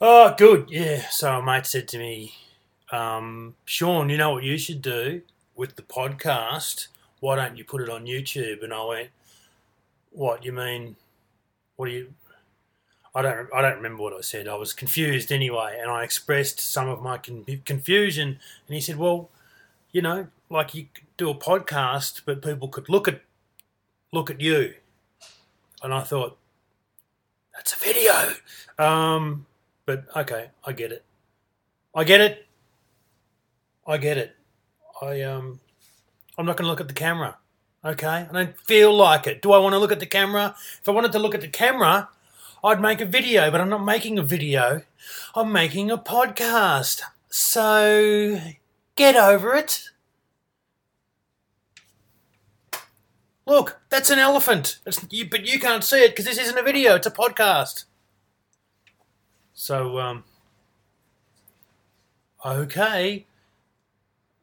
Oh, good. Yeah. So a mate said to me, um, Sean, you know what you should do with the podcast? Why don't you put it on YouTube? And I went, What you mean? What do you? I don't. I don't remember what I said. I was confused anyway, and I expressed some of my con- confusion. And he said, "Well, you know, like you do a podcast, but people could look at look at you." And I thought, "That's a video." Um, but okay, I get it. I get it. I get it. I um, I'm not going to look at the camera. Okay, I don't feel like it. Do I want to look at the camera? If I wanted to look at the camera, I'd make a video, but I'm not making a video. I'm making a podcast. So get over it. Look, that's an elephant. You, but you can't see it because this isn't a video, it's a podcast. So, um, okay.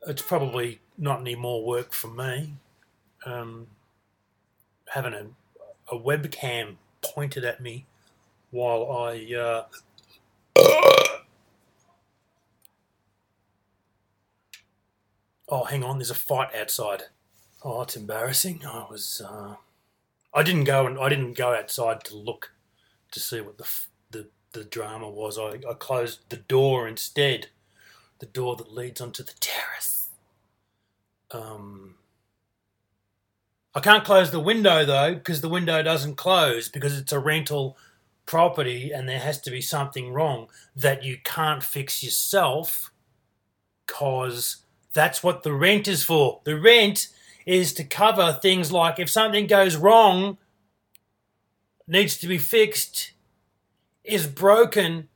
It's probably not any more work for me. Um, having a, a webcam pointed at me while I. Uh, oh, hang on, there's a fight outside. Oh, it's embarrassing. I was. Uh, I didn't go and I didn't go outside to look to see what the the, drama was. I, I closed the door instead, the door that leads onto the terrace. Um, I can't close the window though because the window doesn't close because it's a rental property and there has to be something wrong that you can't fix yourself because that's what the rent is for. The rent is to cover things like if something goes wrong, needs to be fixed, is broken,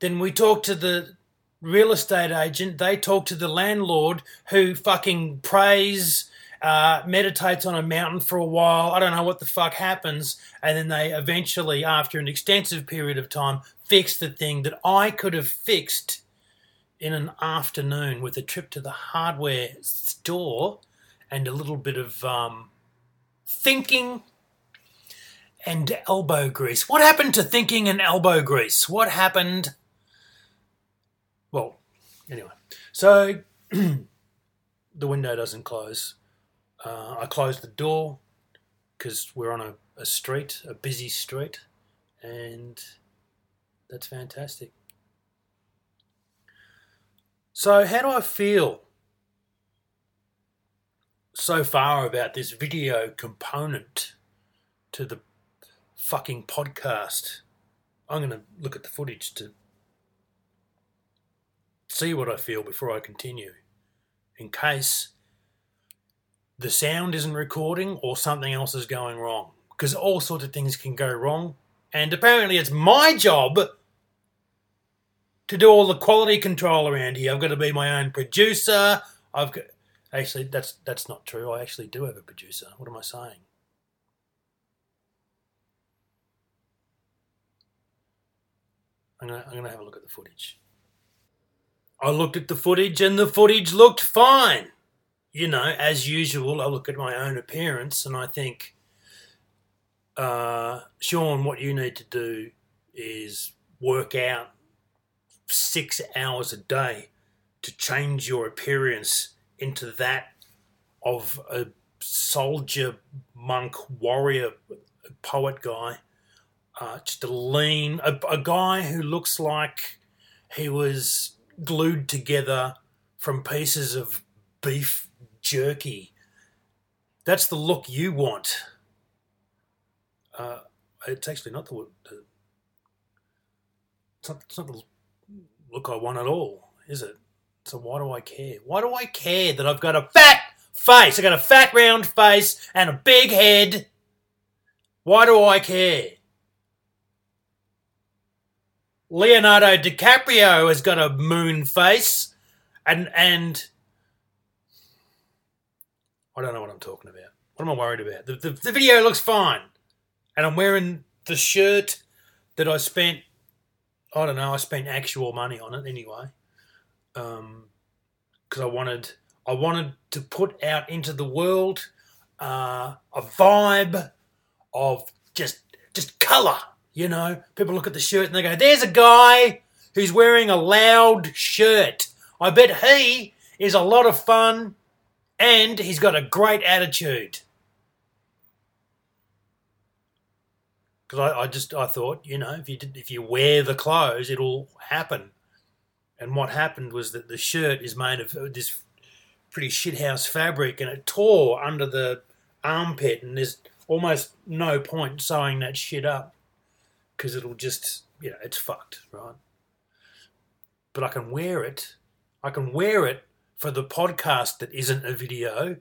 then we talk to the real estate agent, they talk to the landlord who fucking prays uh, meditates on a mountain for a while. I don't know what the fuck happens. And then they eventually, after an extensive period of time, fix the thing that I could have fixed in an afternoon with a trip to the hardware store and a little bit of um, thinking and elbow grease. What happened to thinking and elbow grease? What happened? Well, anyway. So the window doesn't close. Uh, I close the door because we're on a, a street, a busy street, and that's fantastic. So, how do I feel so far about this video component to the fucking podcast? I'm going to look at the footage to see what I feel before I continue, in case the sound isn't recording or something else is going wrong. Because all sorts of things can go wrong. And apparently it's my job to do all the quality control around here. I've got to be my own producer. I've got actually that's that's not true. I actually do have a producer. What am I saying? I'm gonna I'm gonna have a look at the footage. I looked at the footage and the footage looked fine you know, as usual, I look at my own appearance and I think, uh, Sean, what you need to do is work out six hours a day to change your appearance into that of a soldier, monk, warrior, poet guy. Uh, just a lean, a, a guy who looks like he was glued together from pieces of beef jerky. That's the look you want. Uh, it's actually not the, the it's, not, it's not the look I want at all, is it? So why do I care? Why do I care that I've got a fat face? I got a fat round face and a big head. Why do I care? Leonardo DiCaprio has got a moon face and and I don't know what I'm talking about. What am I worried about? The, the, the video looks fine. And I'm wearing the shirt that I spent, I don't know, I spent actual money on it anyway. Um, because I wanted, I wanted to put out into the world uh, a vibe of just, just color, You know, people look at the shirt and they go, "There's a guy who's wearing a loud shirt. I bet he is a lot of fun, and he's got a great attitude." Because I, I just I thought, you know, if you did, if you wear the clothes, it'll happen. And what happened was that the shirt is made of this pretty shithouse fabric, and it tore under the armpit, and there's almost no point sewing that shit up because it'll just, you know, it's fucked, right? But I can wear it. I can wear it for the podcast that isn't a video,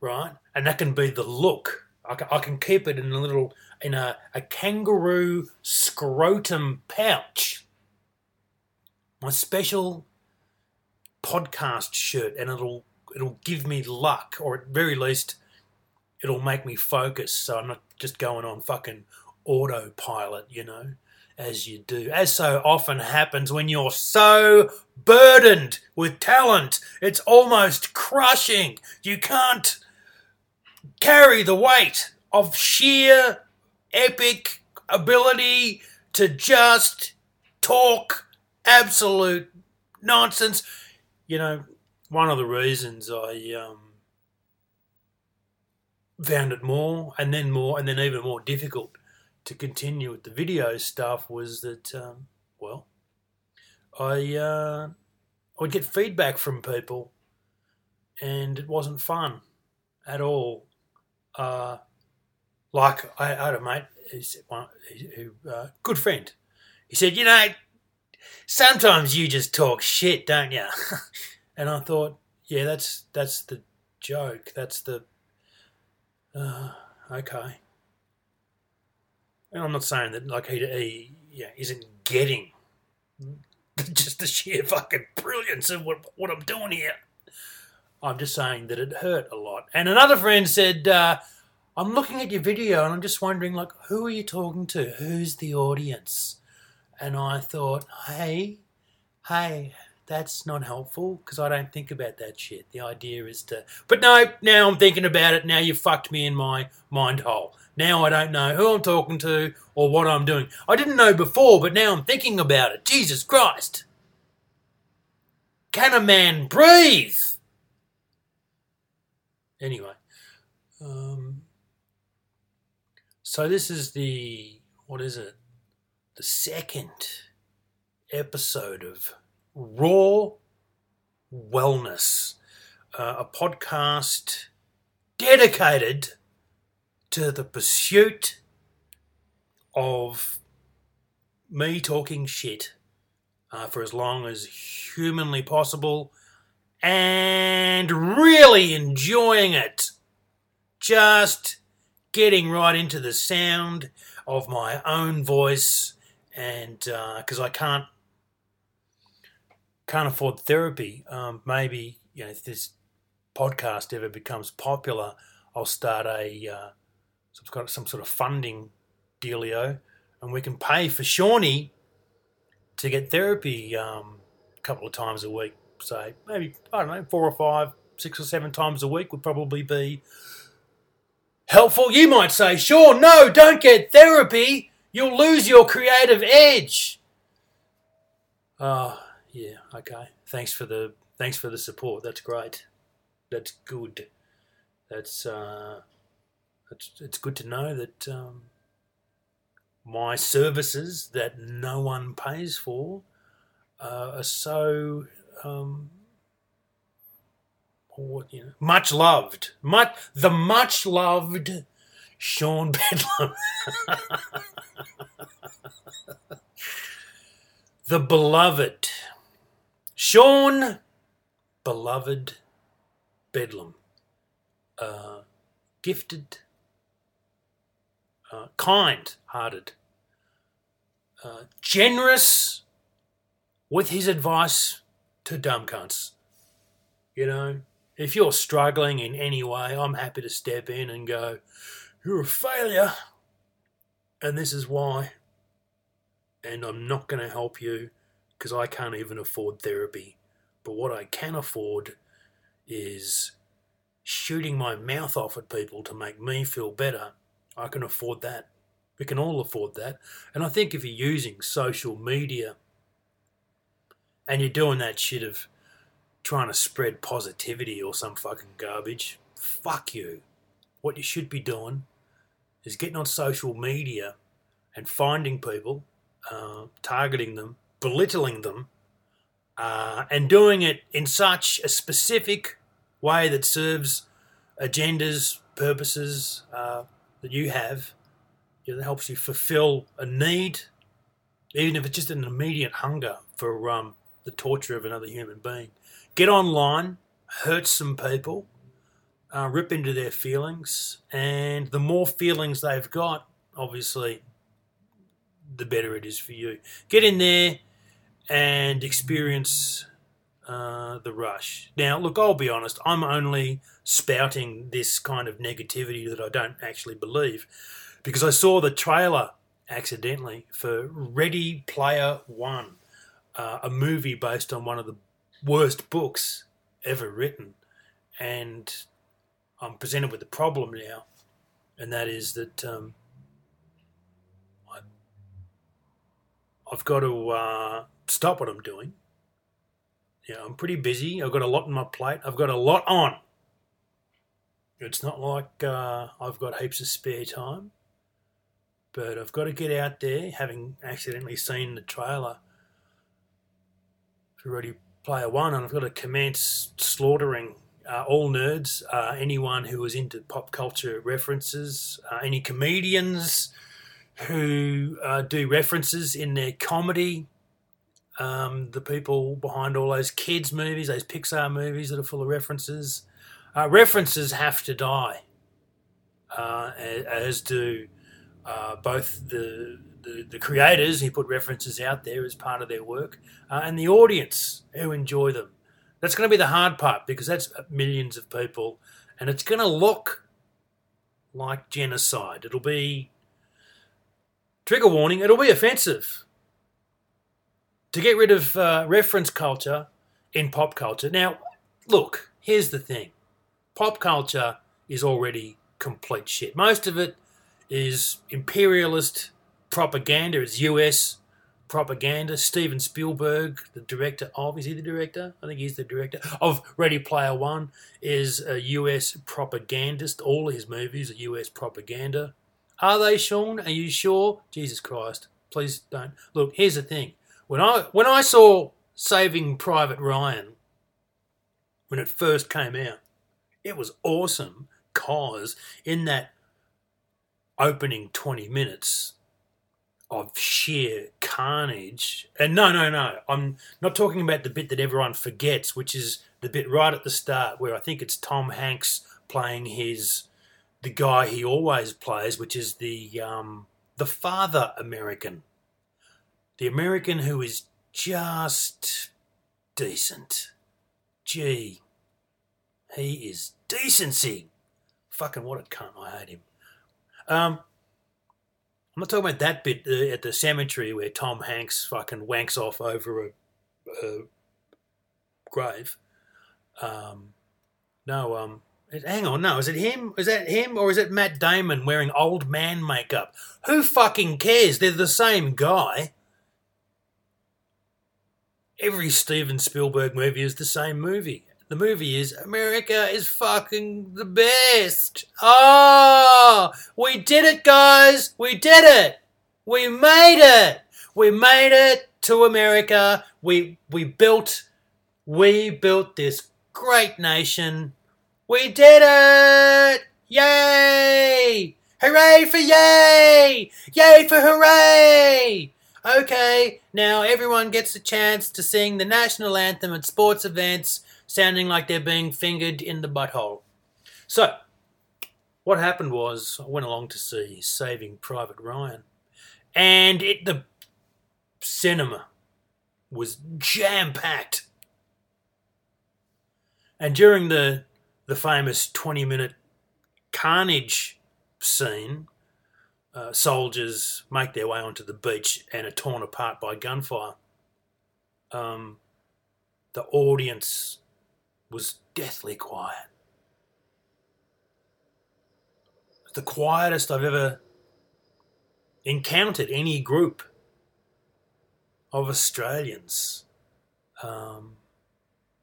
right? And that can be the look. I can, I can keep it in a little, in a, a kangaroo scrotum pouch. My special podcast shirt, and it'll it'll give me luck, or at very least, it'll make me focus. So I'm not just going on fucking autopilot, you know, as you do, as so often happens when you're so burdened with talent. It's almost crushing. You can't carry the weight of sheer epic ability to just talk absolute nonsense. You know, one of the reasons I um, found it more and then more and then even more difficult to continue with the video stuff was that, um, well, I uh, I would get feedback from people, and it wasn't fun at all. Uh, like I, I had a mate who's who, uh, good friend. He said, "You know, sometimes you just talk shit, don't you?" and I thought, "Yeah, that's that's the joke. That's the uh, okay." And I'm not saying that like he, he yeah, isn't getting just the sheer fucking brilliance of what what I'm doing here. I'm just saying that it hurt a lot. And another friend said, uh, I'm looking at your video and I'm just wondering, like, who are you talking to? Who's the audience? And I thought, hey, hey, that's not helpful because I don't think about that shit. The idea is to. But no, now I'm thinking about it. Now you fucked me in my mind hole. Now I don't know who I'm talking to or what I'm doing. I didn't know before, but now I'm thinking about it. Jesus Christ. Can a man breathe? Anyway, um, so this is the what is it? The second episode of Raw Wellness, uh, a podcast dedicated to the pursuit of me talking shit uh, for as long as humanly possible and really enjoying it. Just getting right into the sound of my own voice, and because uh, I can't can't afford therapy, um, maybe you know if this podcast ever becomes popular, I'll start a uh, some, some sort of funding dealio, and we can pay for Shawnee to get therapy um, a couple of times a week say maybe I don't know four or five, six or seven times a week would probably be helpful. You might say, sure, no, don't get therapy. You'll lose your creative edge. Oh, yeah, okay. Thanks for the thanks for the support. That's great. That's good. That's uh, it's it's good to know that um, my services that no one pays for uh, are so um, what you know, much loved, much the much loved Sean Bedlam, the beloved Sean, beloved Bedlam, uh, gifted, uh, kind-hearted, uh, generous with his advice to dumb cunts. You know, if you're struggling in any way, I'm happy to step in and go, You're a failure, and this is why. And I'm not going to help you because I can't even afford therapy. But what I can afford is shooting my mouth off at people to make me feel better. I can afford that. We can all afford that. And I think if you're using social media and you're doing that shit of trying to spread positivity or some fucking garbage, fuck you. What you should be doing is getting on social media and finding people, uh, targeting them, belittling them, uh, and doing it in such a specific way that serves agendas, purposes uh, that you have, you know, that helps you fulfill a need, even if it's just an immediate hunger for um, the torture of another human being. Get online, hurt some people, uh, rip into their feelings, and the more feelings they've got, obviously, the better it is for you. Get in there and experience uh, the rush. Now, look, I'll be honest, I'm only spouting this kind of negativity that I don't actually believe because I saw the trailer accidentally for Ready Player One, uh, a movie based on one of the worst books ever written. And I'm presented with a problem now, and that is that um, I, I've got to uh, stop what I'm doing. Yeah, I'm pretty busy. I've got a lot on my plate. I've got a lot on. It's not like uh, I've got heaps of spare time, but I've got to get out there, having accidentally seen the trailer for Ready Player One, and I've got to commence slaughtering uh, all nerds, uh, anyone who is into pop culture references, uh, any comedians who uh, do references in their comedy, um, the people behind all those kids' movies, those Pixar movies that are full of references. Uh, references have to die, uh, as do both the, the, the creators who put references out there as part of their work and the audience who enjoy them. That's going to be the hard part because that's millions of people, and it's going to look like genocide. It'll be trigger warning. It'll be offensive to get rid of uh, reference culture in pop culture. Now, look, here's the thing: pop culture is already complete shit. Most of it is imperialist propaganda. It's US propaganda. Steven Spielberg, the director of, is he the director? I think he's the director of Ready Player One, is a US propagandist. All his movies are US propaganda. Are they, Sean? Are you sure? Jesus Christ. Please don't. Look, here's the thing. When I when I saw Saving Private Ryan when it first came out, it was awesome cause in that opening 20 minutes of sheer carnage. And no, no, no. I'm not talking about the bit that everyone forgets, which is the bit right at the start where I think it's Tom Hanks playing his the guy he always plays, which is the um, the father American, the American who is just decent. Gee, he is decency. Fucking what a cunt! I hate him. Um, I'm not talking about that bit uh, at the cemetery where Tom Hanks fucking wanks off over a, a grave. Um, no, um, hang on, no, is it him? Is that him or is it Matt Damon wearing old man makeup? Who fucking cares? They're the same guy. Every Steven Spielberg movie is the same movie. The movie is America is fucking the best. Oh, we did it, guys. We did it. We made it. We made it to America. We we built we built this great nation. We did it. Yay! Hooray for yay! Yay for hooray! Okay, now everyone gets a chance to sing the national anthem at sports events sounding like they're being fingered in the butthole. So, what happened was I went along to see Saving Private Ryan, and it the cinema was jam packed. And during the the famous twenty minute carnage scene, uh, soldiers make their way onto the beach and are torn apart by gunfire. Um, the audience was deathly quiet. The quietest I've ever encountered any group of Australians. Um,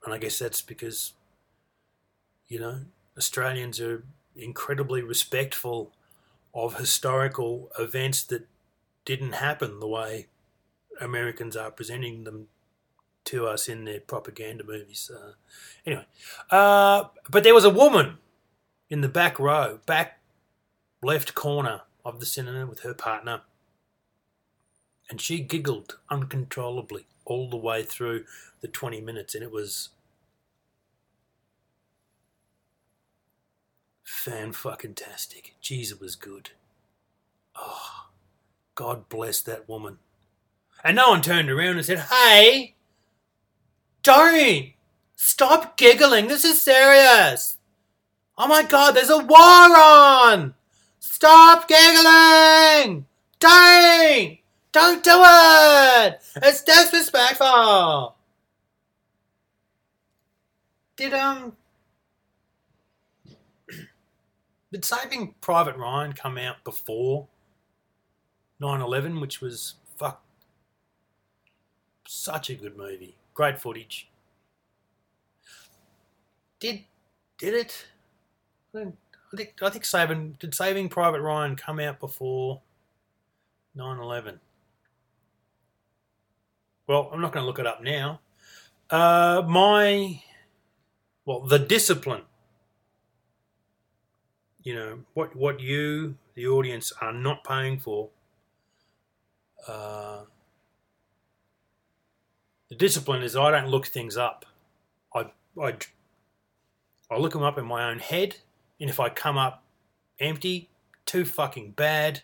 and I guess that's because, you know, Australians are incredibly respectful of historical events that didn't happen the way Americans are presenting them to us in their propaganda movies. Uh, anyway, uh, but there was a woman in the back row, back left corner of the cinema with her partner, and she giggled uncontrollably all the way through the 20 minutes, and it was fan fucking tastic. Jeez, it was good. Oh, God bless that woman. And no one turned around and said, Hey, don't stop giggling. This is serious. Oh my God, there's a war on. Stop giggling. Don't. Don't do it. It's disrespectful. Did, um, did Saving Private Ryan come out before 9/11, which was fuck such a good movie, great footage. Did did it? I think I think Saving did Saving Private Ryan come out before 9/11. Well, I'm not going to look it up now. Uh, my well, the discipline you know what what you the audience are not paying for uh, the discipline is I don't look things up. I, I I look them up in my own head and if I come up empty too fucking bad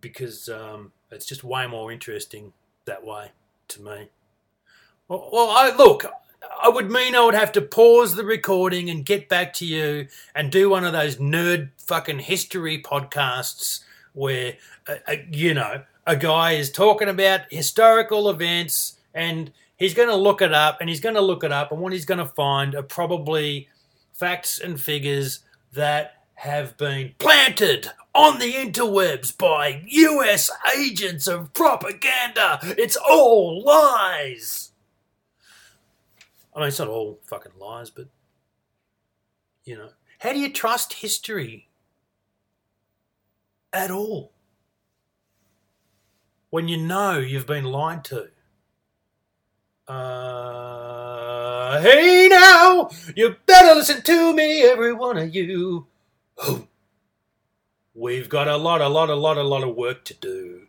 because um, it's just way more interesting that way to me. Well, well I look I would mean I would have to pause the recording and get back to you and do one of those nerd fucking history podcasts where, uh, uh, you know, a guy is talking about historical events and he's going to look it up and he's going to look it up and what he's going to find are probably facts and figures that have been planted on the interwebs by US agents of propaganda. It's all lies. I mean, it's not all fucking lies, but you know, how do you trust history at all? When you know you've been lied to? Uh, hey now, you better listen to me, every one of you. We've got a lot, a lot, a lot, a lot of work to do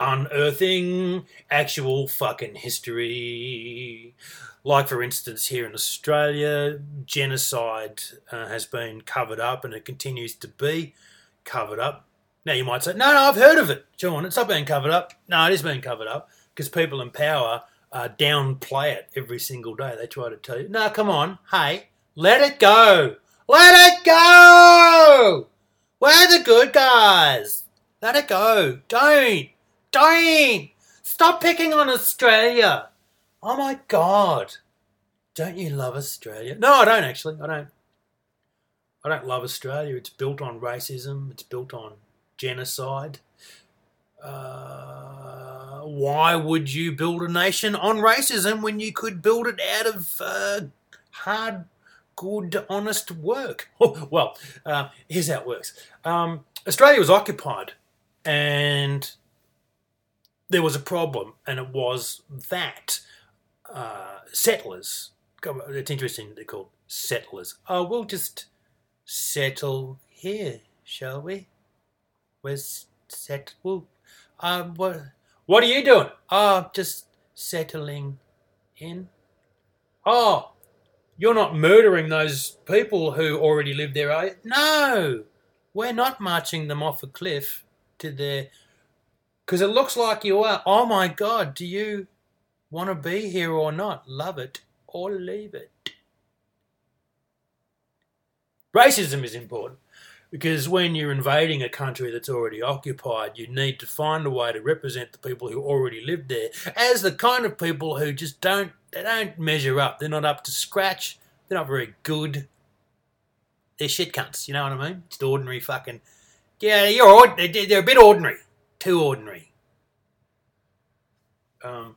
unearthing actual fucking history. Like, for instance, here in Australia, genocide uh, has been covered up and it continues to be covered up. Now, you might say, no, no, I've heard of it, John. It's not being covered up. No, it is being covered up because people in power uh, downplay it every single day. They try to tell you, no, come on, hey, let it go. Let it go! We're the good guys. Let it go. Don't. Don't! Stop picking on Australia! Oh my god! Don't you love Australia? No, I don't actually. I don't. I don't love Australia. It's built on racism. It's built on genocide. Uh, why would you build a nation on racism when you could build it out of uh, hard, good, honest work? well, uh, here's how it works. Um, Australia was occupied, and there was a problem, and it was that uh, settlers. It's interesting they're called settlers. Oh, we'll just settle here, shall we? We're settled. Um, what? What are you doing? Oh, just settling in. Oh, you're not murdering those people who already live there, are you? No, we're not marching them off a cliff to their because it looks like you are. Oh my God, do you want to be here or not? Love it or leave it. Racism is important because when you're invading a country that's already occupied, you need to find a way to represent the people who already live there as the kind of people who just don't they don't measure up. They're not up to scratch. They're not very good. They're shit cunts. You know what I mean? Just ordinary fucking Yeah, you're they're a bit ordinary, too ordinary. Um,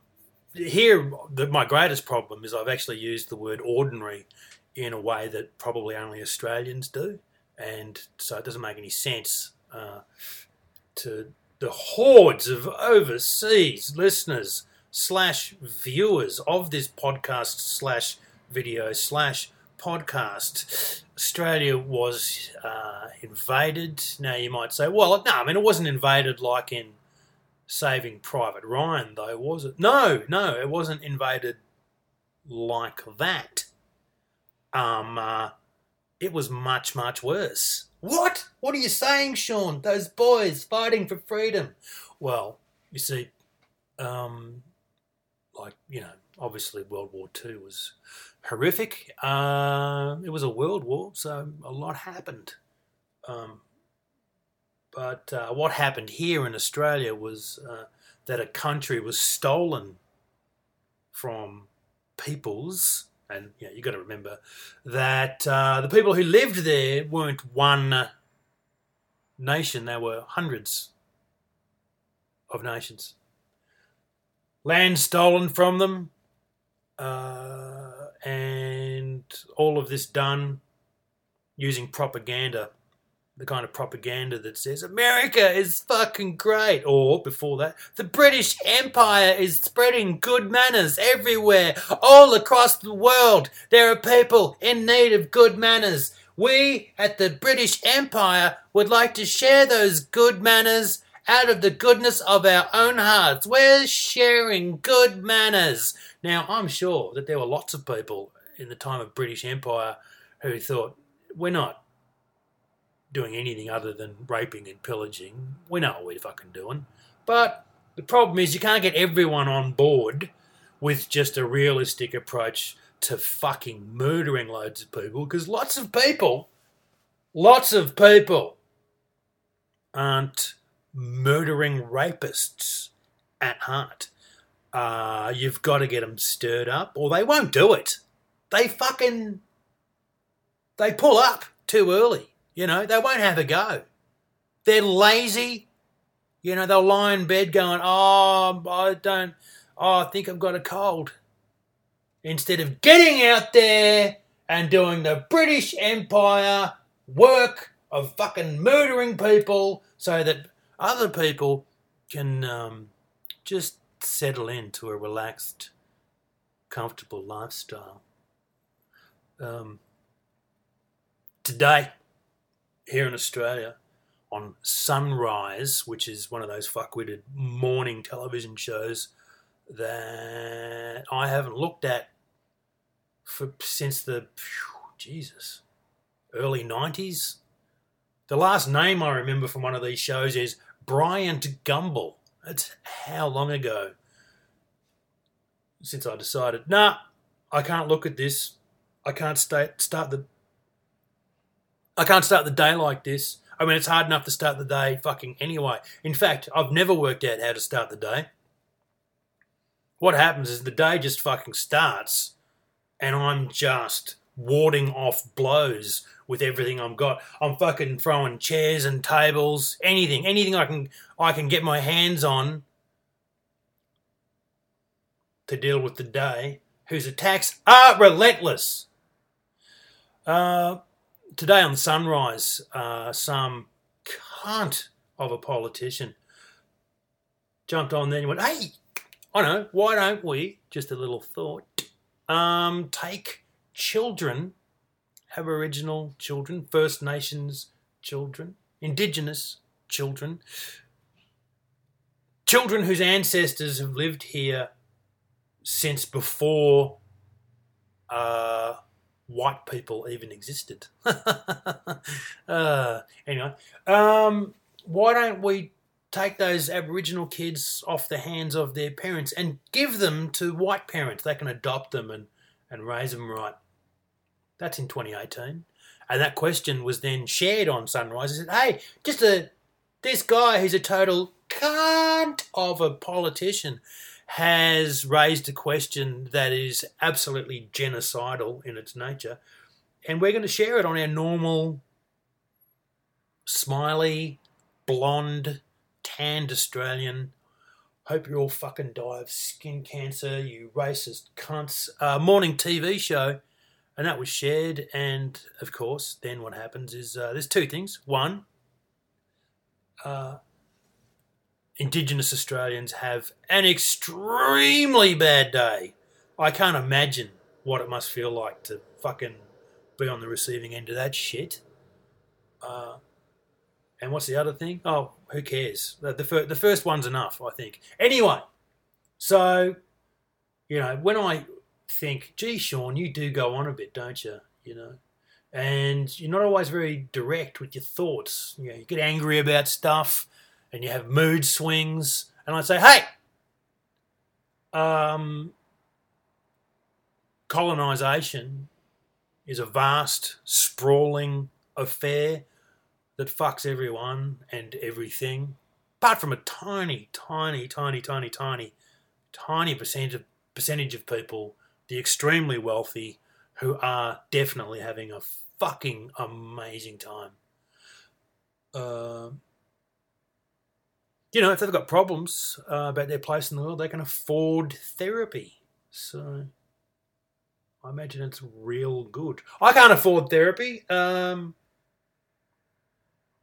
here, the, my greatest problem is I've actually used the word ordinary in a way that probably only Australians do, and so it doesn't make any sense uh, to the hordes of overseas listeners slash viewers of this podcast slash video slash podcast. Australia was uh, invaded. Now you might say, well, no, I mean it wasn't invaded like in Saving Private Ryan, though, was it? No, no, it wasn't invaded like that. Um, uh, it was much, much worse. What? What are you saying, Sean? Those boys fighting for freedom. Well, you see, um, like, you know, obviously World War II was horrific. Uh, it was a world war, so a lot happened. Um, but uh, what happened here in Australia was uh, that a country was stolen from peoples, and you know, you got to remember that uh, the people who lived there weren't one nation; there were hundreds of nations. Land stolen from them, uh, and all of this done using propaganda the kind of propaganda that says America is fucking great, or before that, the British Empire is spreading good manners everywhere, all across the world. There are people in need of good manners. We at the British Empire would like to share those good manners out of the goodness of our own hearts. We're sharing good manners. Now, I'm sure that there were lots of people in the time of British Empire who thought, we're not doing anything other than raping and pillaging. We know what we're fucking doing. But the problem is you can't get everyone on board with just a realistic approach to fucking murdering loads of people because lots of people, lots of people aren't murdering rapists at heart. Uh, you've got to get them stirred up or they won't do it. They fucking, they pull up too early. You know, they won't have a go. They're lazy. You know, they'll lie in bed going, oh, I don't, oh, I think I've got a cold. Instead of getting out there and doing the British Empire work of fucking murdering people so that other people can um, just settle into a relaxed, comfortable lifestyle. Um, today, here in Australia on Sunrise, which is one of those fuckwitted morning television shows that I haven't looked at for since the Jesus early nineties. The last name I remember from one of these shows is Bryant Gumbel. That's how long ago since I decided, nah, I can't look at this. I can't start start the I can't start the day like this. I mean, it's hard enough to start the day fucking anyway. In fact, I've never worked out how to start the day. What happens is the day just fucking starts, and I'm just warding off blows with everything I've got. I'm fucking throwing chairs and tables, anything, anything I can I can get my hands on to deal with the day. Whose attacks are relentless. Uh, today on Sunrise, uh, some cunt of a politician jumped on there and went, hey, I know, why don't we, just a little thought, um, take children, Aboriginal children, First Nations children, Indigenous children, children whose ancestors have lived here since before uh, white people even existed. uh, anyway, um, why don't we take those Aboriginal kids off the hands of their parents and give them to white parents? They can adopt them and, and raise them right. That's in 2018. And that question was then shared on Sunrise. I said, hey, just a this guy who's a total cunt of a politician has raised a question that is absolutely genocidal in its nature, and we're going to share it on our normal, smiley, blonde, tanned Australian. Hope you all fucking die of skin cancer, you racist cunts. Uh, morning TV show, and that was shared. And of course, then what happens is uh, there's two things. One, uh, Indigenous Australians have an extremely bad day. I can't imagine what it must feel like to fucking be on the receiving end of that shit. Uh, and what's the other thing? Oh, who cares? The, the, fir- the first one's enough, I think. Anyway, so, you know, when I think, gee, Sean, you do go on a bit, don't you? You know, and you're not always very direct with your thoughts. You know, you get angry about stuff and you have mood swings. And I say, hey, um, colonization is a vast, sprawling affair that fucks everyone and everything, apart from a tiny, tiny, tiny, tiny, tiny, tiny percentage of, percentage of people, the extremely wealthy, who are definitely having a fucking amazing time. Uh, you know, if they've got problems uh, about their place in the world, they can afford therapy. So I imagine it's real good. I can't afford therapy. Um,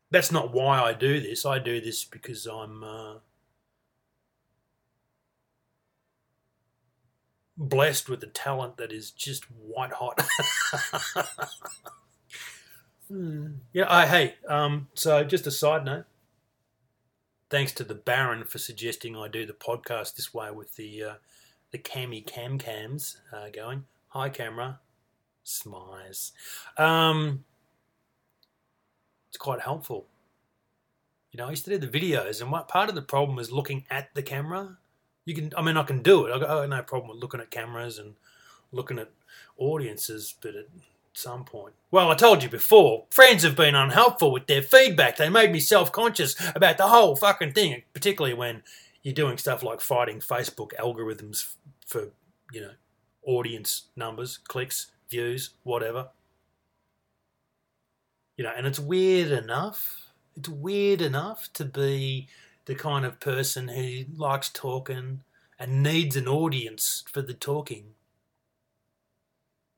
that's not why I do this. I do this because I'm uh, blessed with a talent that is just white hot. Yeah. I, hey. Um, so just a side note. Thanks to the Baron for suggesting I do the podcast this way with the uh, the cammy cam cams uh, going. Hi, camera. Smize. Um, it's quite helpful. You know, I used to do the videos, and what part of the problem is looking at the camera. You can, I mean, I can do it. I got no problem with looking at cameras and looking at audiences, but at some point, well, I told you before, friends have been unhelpful with their feedback. They made me self conscious about the whole fucking thing, particularly when you're doing stuff like fighting Facebook algorithms for, you know, audience numbers, clicks, views, whatever. You know, and it's weird enough. It's weird enough to be the kind of person who likes talking and needs an audience for the talking.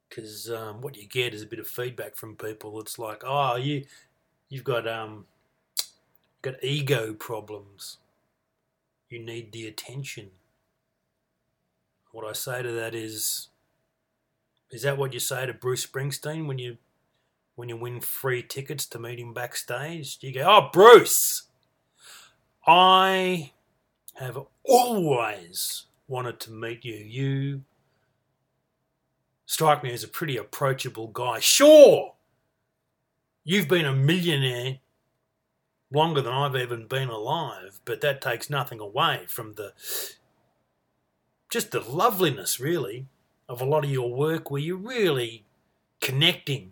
Because um, what you get is a bit of feedback from people. It's like, oh, you, you've got um, got ego problems. You need the attention. What I say to that is, is that what you say to Bruce Springsteen when you when you win free tickets to meet him backstage? Do You go, "Oh, Bruce, I have always wanted to meet you. You strike me as a pretty approachable guy. Sure, you've been a millionaire longer than I've even been alive, but that takes nothing away from the just the loveliness, really, of a lot of your work where you're really connecting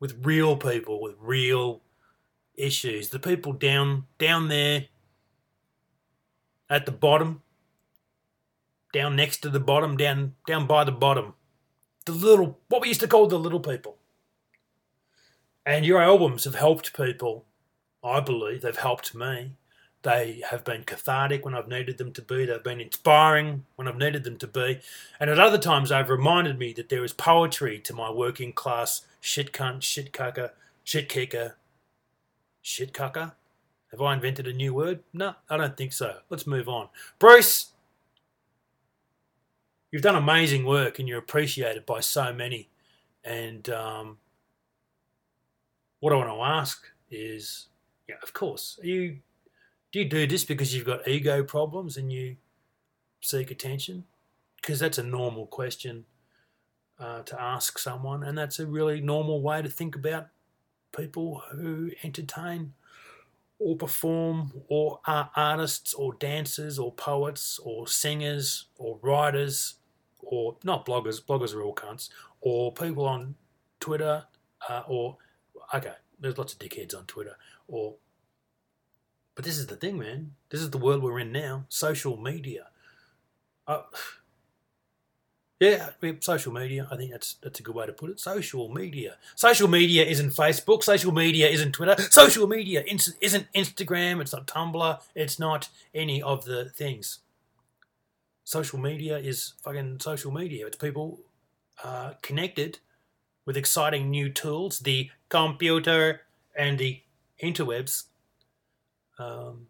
with real people, with real issues. The people down down there at the bottom, down next to the bottom, down down by the bottom. The little what we used to call the little people. And your albums have helped people, I believe, they've helped me. They have been cathartic when I've needed them to be. They've been inspiring when I've needed them to be. And at other times, they've reminded me that there is poetry to my working class shit cunt, shit cucker, shit kicker, shit cucker. Have I invented a new word? No, I don't think so. Let's move on. Bruce, you've done amazing work and you're appreciated by so many. And um, what I want to ask is, yeah, of course, you do you do this because you've got ego problems and you seek attention? Because that's a normal question uh, to ask someone, and that's a really normal way to think about people who entertain or perform or are artists or dancers or poets or singers or writers or not bloggers, bloggers are all cunts, or people on Twitter uh, or, okay, there's lots of dickheads on Twitter, or but this is the thing, man. This is the world we're in now. Social media. Uh, Yeah, social media. I think that's that's a good way to put it. Social media. Social media isn't Facebook. Social media isn't Twitter. Social media isn't Instagram. It's not Tumblr. It's not any of the things. Social media is fucking social media. It's people uh, connected with exciting new tools, the computer and the interwebs, um,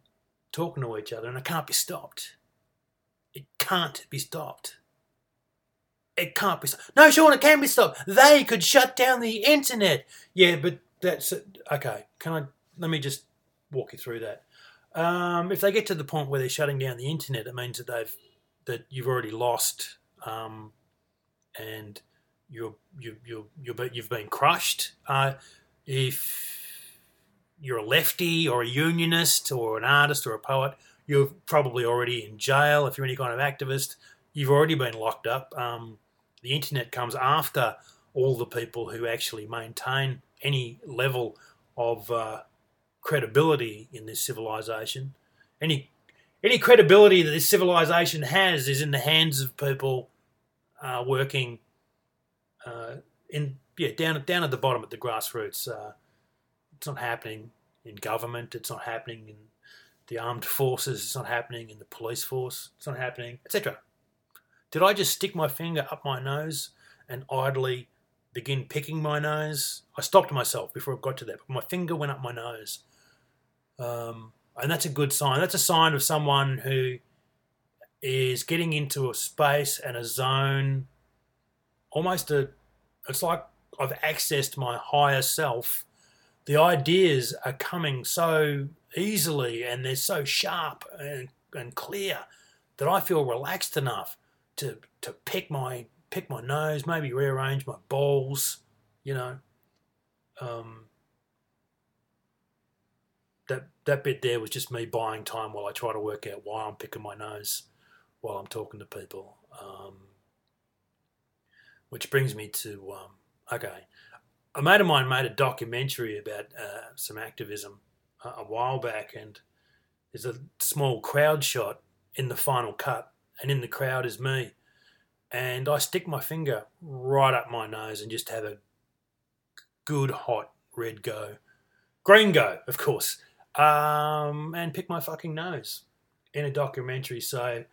talking to each other, and it can't be stopped. It can't be stopped. It can't be stopped. No, Sean, it can be stopped. They could shut down the internet. Yeah, but that's okay. Can I? Let me just walk you through that. Um, if they get to the point where they're shutting down the internet, it means that they've that you've already lost, um, and you're you you you're, you've been crushed. Uh, if you're a lefty or a unionist or an artist or a poet, you're probably already in jail. If you're any kind of activist, you've already been locked up. Um, the internet comes after all the people who actually maintain any level of uh, credibility in this civilization. Any any credibility that this civilization has is in the hands of people uh, working uh, in yeah down down at the bottom at the grassroots. Uh, it's not happening in government. It's not happening in the armed forces. It's not happening in the police force. It's not happening, etc. Did I just stick my finger up my nose and idly begin picking my nose? I stopped myself before I got to that, but my finger went up my nose. Um, and that's a good sign. That's a sign of someone who is getting into a space and a zone, almost a. It's like I've accessed my higher self. The ideas are coming so easily and they're so sharp and, and clear that I feel relaxed enough to to pick my pick my nose, maybe rearrange my balls, you know. Um, that that bit there was just me buying time while I try to work out why I'm picking my nose while I'm talking to people. Um, which brings me to um, okay, a mate of mine made a documentary about uh, some activism a, a while back, and there's a small crowd shot in the final cut, and in the crowd is me, and I stick my finger right up my nose and just have a good hot red go, green go, of course um, and pick my fucking nose in a documentary. So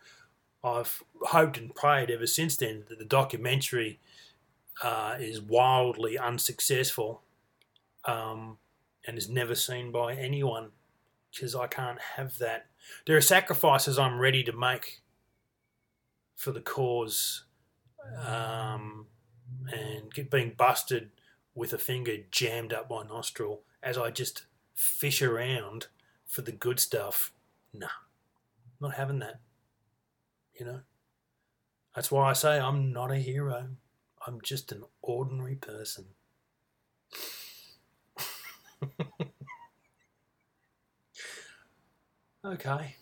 I've hoped and prayed ever since then that the documentary uh, is wildly unsuccessful um, and is never seen by anyone because I can't have that. There are sacrifices I'm ready to make for the cause um, and being busted with a finger jammed up my nostril as I just fish around for the good stuff. Nah, not having that. You know? That's why I say I'm not a hero. I'm just an ordinary person. okay.